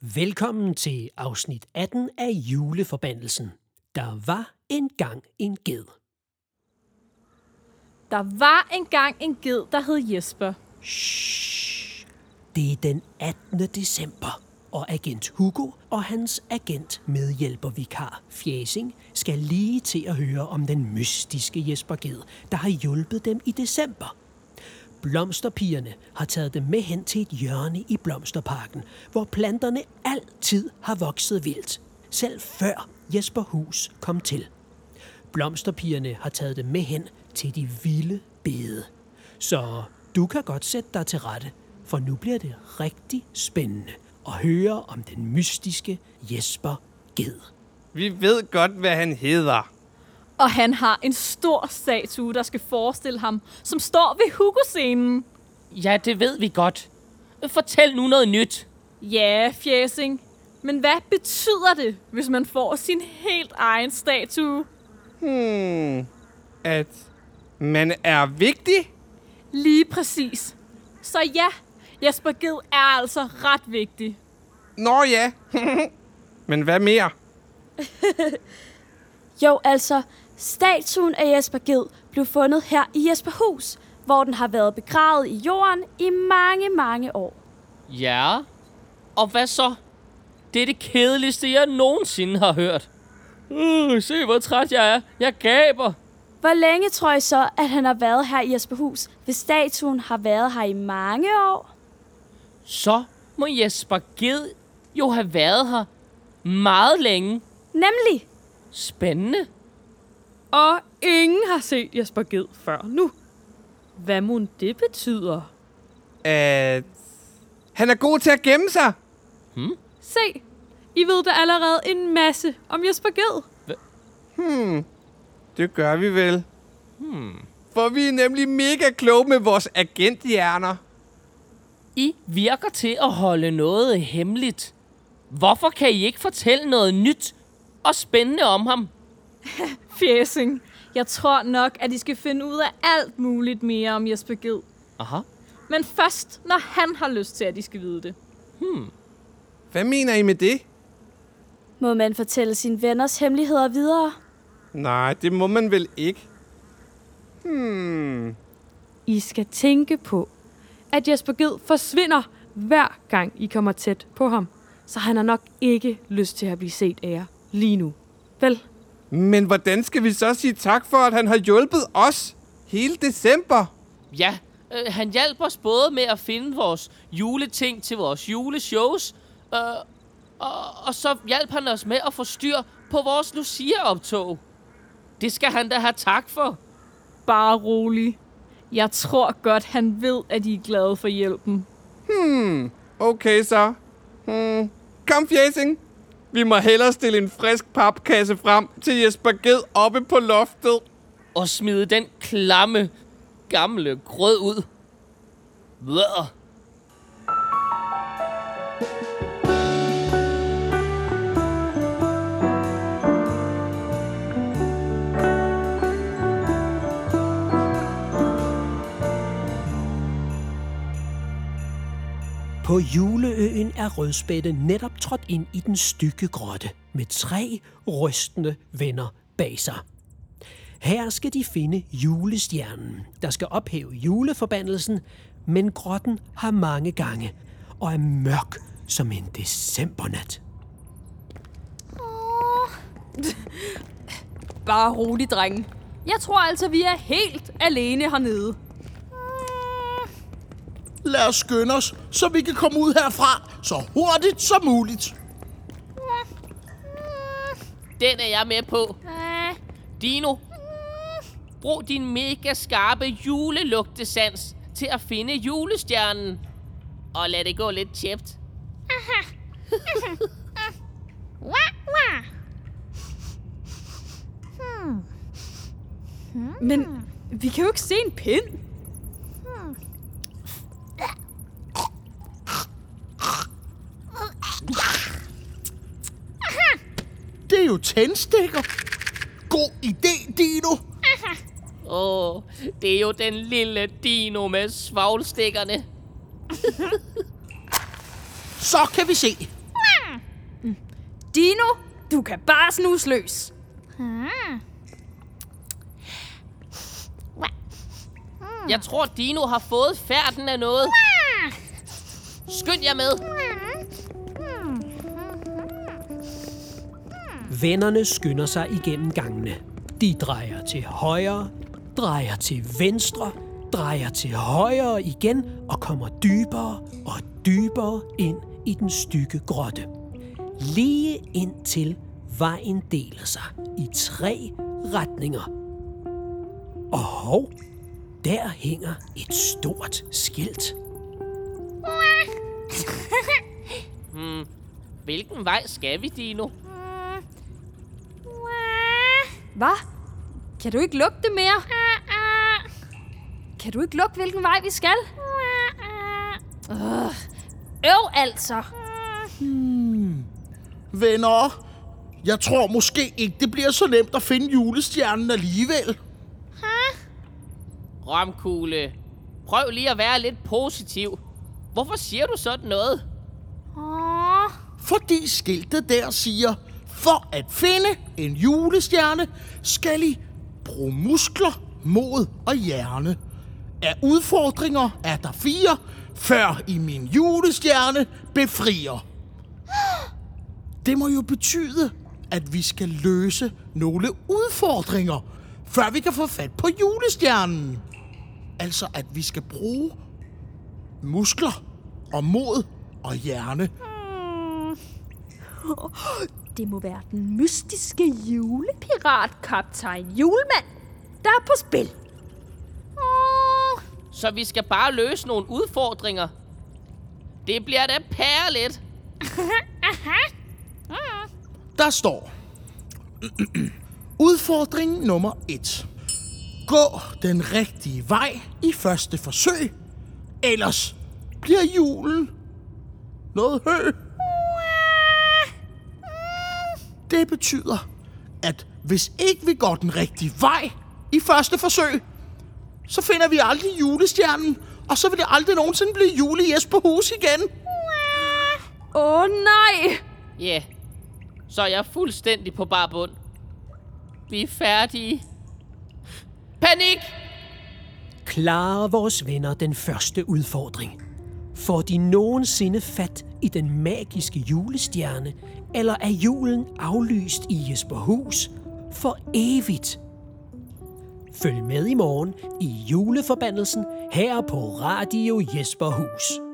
Velkommen til afsnit 18 af Juleforbandelsen. Der var engang en ged. Der var engang en ged, der hed Jesper. Shh. Det er den 18. december, og agent Hugo og hans agent medhjælper vikar Fjæsing skal lige til at høre om den mystiske Jesper Ged, der har hjulpet dem i december. Blomsterpigerne har taget dem med hen til et hjørne i Blomsterparken, hvor planterne altid har vokset vildt, selv før Jesper Hus kom til. Blomsterpigerne har taget dem med hen til de vilde bede. Så du kan godt sætte dig til rette, for nu bliver det rigtig spændende at høre om den mystiske Jesper Ged. Vi ved godt, hvad han hedder. Og han har en stor statue, der skal forestille ham, som står ved Hugo-scenen. Ja, det ved vi godt. Fortæl nu noget nyt. Ja, fjæsing. Men hvad betyder det, hvis man får sin helt egen statue? Hmm. At man er vigtig? Lige præcis. Så ja, Jesper Ged er altså ret vigtig. Nå ja. Men hvad mere? Jo, altså, statuen af Jesper Ged blev fundet her i Jesperhus, hvor den har været begravet i jorden i mange, mange år. Ja, og hvad så? Det er det kedeligste, jeg nogensinde har hørt. Uh, se, hvor træt jeg er. Jeg gaber. Hvor længe tror I så, at han har været her i Jesperhus, hvis statuen har været her i mange år? Så må Jesper Ged jo have været her meget længe. Nemlig. Spændende. Og ingen har set Jesper Ged før nu. Hvad må det betyder? At han er god til at gemme sig. Se, I ved da allerede en masse om Jesper Ged. Hmm. Det gør vi vel. Hmm. For vi er nemlig mega kloge med vores agenthjerner. I virker til at holde noget hemmeligt. Hvorfor kan I ikke fortælle noget nyt og spændende om ham? Fjæsing. Jeg tror nok, at I skal finde ud af alt muligt mere om Jesper Ged. Aha. Men først, når han har lyst til, at I skal vide det. Hvad mener I med det? Må man fortælle sine venners hemmeligheder videre? Nej, det må man vel ikke. Hmm. I skal tænke på, at Jesper Ged forsvinder hver gang I kommer tæt på ham. Så han har nok ikke lyst til at blive set af jer lige nu. Vel? Men hvordan skal vi så sige tak for, at han har hjulpet os hele december? Ja, øh, han hjalp os både med at finde vores juleting til vores juleshows, øh, og, og så hjalp han os med at få styr på vores Lucia-optog. Det skal han da have tak for. Bare rolig. Jeg tror godt, han ved, at I er glade for hjælpen. Hmm. Okay så. Hmm. Kom, fjæsing. Vi må hellere stille en frisk papkasse frem til Jesper Ged oppe på loftet. Og smide den klamme, gamle grød ud. Blah. På juleøen er Rødspætte netop trådt ind i den stykke grotte med tre rystende venner bag sig. Her skal de finde julestjernen, der skal ophæve juleforbandelsen, men grotten har mange gange og er mørk som en decembernat. Bare rolig, drenge. Jeg tror altså, vi er helt alene hernede. Lad os skynde os, så vi kan komme ud herfra så hurtigt som muligt. Den er jeg med på. Dino, brug din mega skarpe julelugtesans til at finde julestjernen. Og lad det gå lidt tjept. Men vi kan jo ikke se en pind. Jo tændstikker. God idé, Dino. Åh, oh, det er jo den lille dino med svavlstikkerne. Så kan vi se. Dino, du kan bare snuse løs. Jeg tror, Dino har fået færden af noget. Skynd jer med. Vennerne skynder sig igennem gangene. De drejer til højre, drejer til venstre, drejer til højre igen og kommer dybere og dybere ind i den stykke grotte. Lige indtil vejen deler sig i tre retninger. Og hov, der hænger et stort skilt. Hmm. Hvilken vej skal vi, Dino? Hvad? Kan du ikke lugte mere? Kan du ikke lugte, hvilken vej vi skal? Øh, øv altså. Venner, jeg tror måske ikke, det bliver så nemt at finde julestjernen alligevel. Romkugle, prøv lige at være lidt positiv. Hvorfor siger du sådan noget? Fordi skiltet der siger, for at finde en julestjerne, skal I bruge muskler, mod og hjerne. Af udfordringer er der fire, før I min julestjerne befrier. Det må jo betyde, at vi skal løse nogle udfordringer, før vi kan få fat på julestjernen. Altså, at vi skal bruge muskler og mod og hjerne. Hmm. Det må være den mystiske julepirat, kaptajn Julemand, der er på spil. Så vi skal bare løse nogle udfordringer. Det bliver da pærligt. Der står... Udfordring nummer 1. Gå den rigtige vej i første forsøg, ellers bliver julen noget hø. Det betyder, at hvis ikke vi går den rigtige vej i første forsøg, så finder vi aldrig julestjernen, og så vil det aldrig nogensinde blive jul i Jesperhus igen. Åh oh, nej! Ja, yeah. så er jeg fuldstændig på bar bund. Vi er færdige. Panik! Klarer vores venner den første udfordring? Får de nogensinde fat i den magiske julestjerne, eller er julen aflyst i Jesperhus for evigt? Følg med i morgen i juleforbandelsen her på Radio Jesperhus.